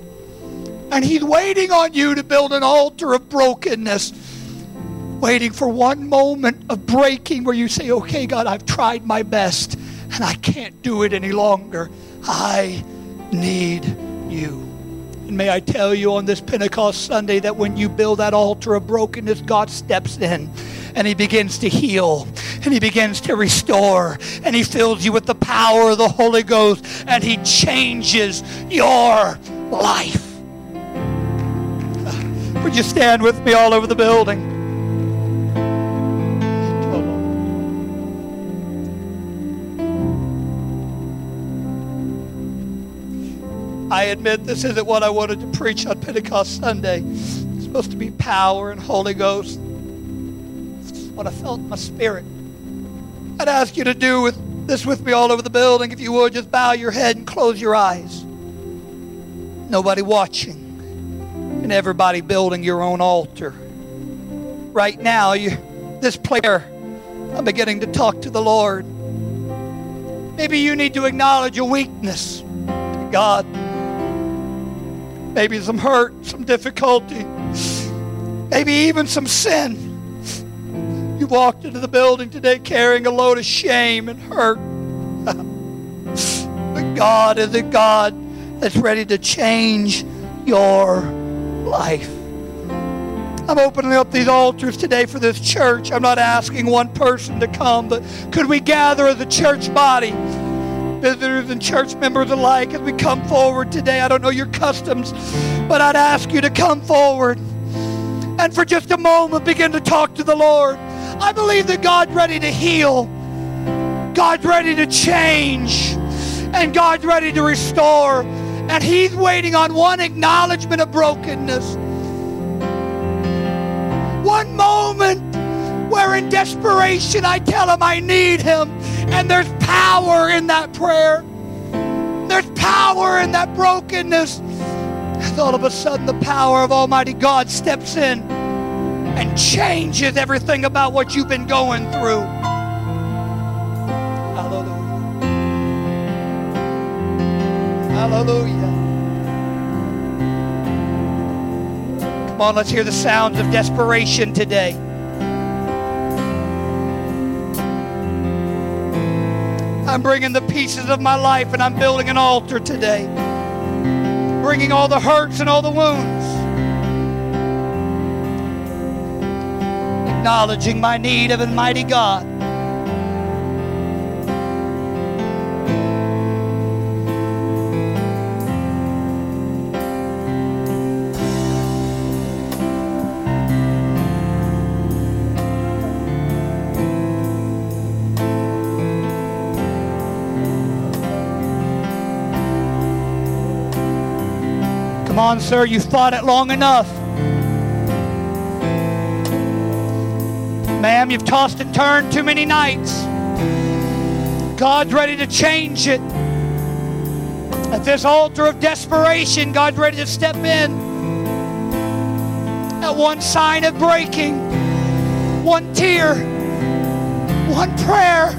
And He's waiting on you to build an altar of brokenness, waiting for one moment of breaking where you say, Okay, God, I've tried my best and I can't do it any longer. I need you. And may I tell you on this Pentecost Sunday that when you build that altar of brokenness, God steps in and He begins to heal and He begins to restore and He fills you with the power of the Holy Ghost and He changes your life. Would you stand with me all over the building? I admit this isn't what I wanted to preach on Pentecost Sunday. It's supposed to be power and Holy Ghost. It's what I felt in my spirit. I'd ask you to do with this with me all over the building. If you would, just bow your head and close your eyes. Nobody watching. And everybody building your own altar. Right now, you this prayer, I'm beginning to talk to the Lord. Maybe you need to acknowledge a weakness to God maybe some hurt, some difficulty, maybe even some sin. You walked into the building today carrying a load of shame and hurt. *laughs* but God is a God that's ready to change your life. I'm opening up these altars today for this church. I'm not asking one person to come, but could we gather as a church body? Visitors and church members alike as we come forward today. I don't know your customs, but I'd ask you to come forward and for just a moment begin to talk to the Lord. I believe that God's ready to heal, God's ready to change, and God's ready to restore. And He's waiting on one acknowledgement of brokenness. One moment where in desperation I tell Him I need Him and there's power in that prayer. There's power in that brokenness. And all of a sudden, the power of Almighty God steps in and changes everything about what you've been going through. Hallelujah. Hallelujah. Come on, let's hear the sounds of desperation today. I'm bringing the pieces of my life and I'm building an altar today. Bringing all the hurts and all the wounds. Acknowledging my need of a mighty God. On, sir, You've fought it long enough. Ma'am, you've tossed and turned too many nights. God's ready to change it. At this altar of desperation, God's ready to step in. At one sign of breaking, one tear, one prayer.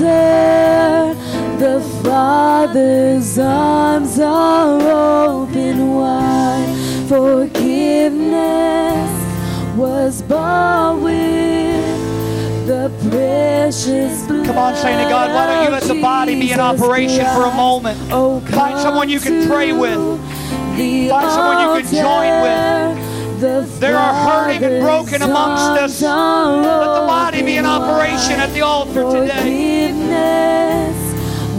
Altar, the Father's arms are open wide. Forgiveness was bought with the precious blood. Come on, saint of God, why don't you let the body be in operation for a moment? Oh, Find someone you can pray with. Find someone you can join with. The There are hurting and broken amongst us. Let the body be in operation at the altar today.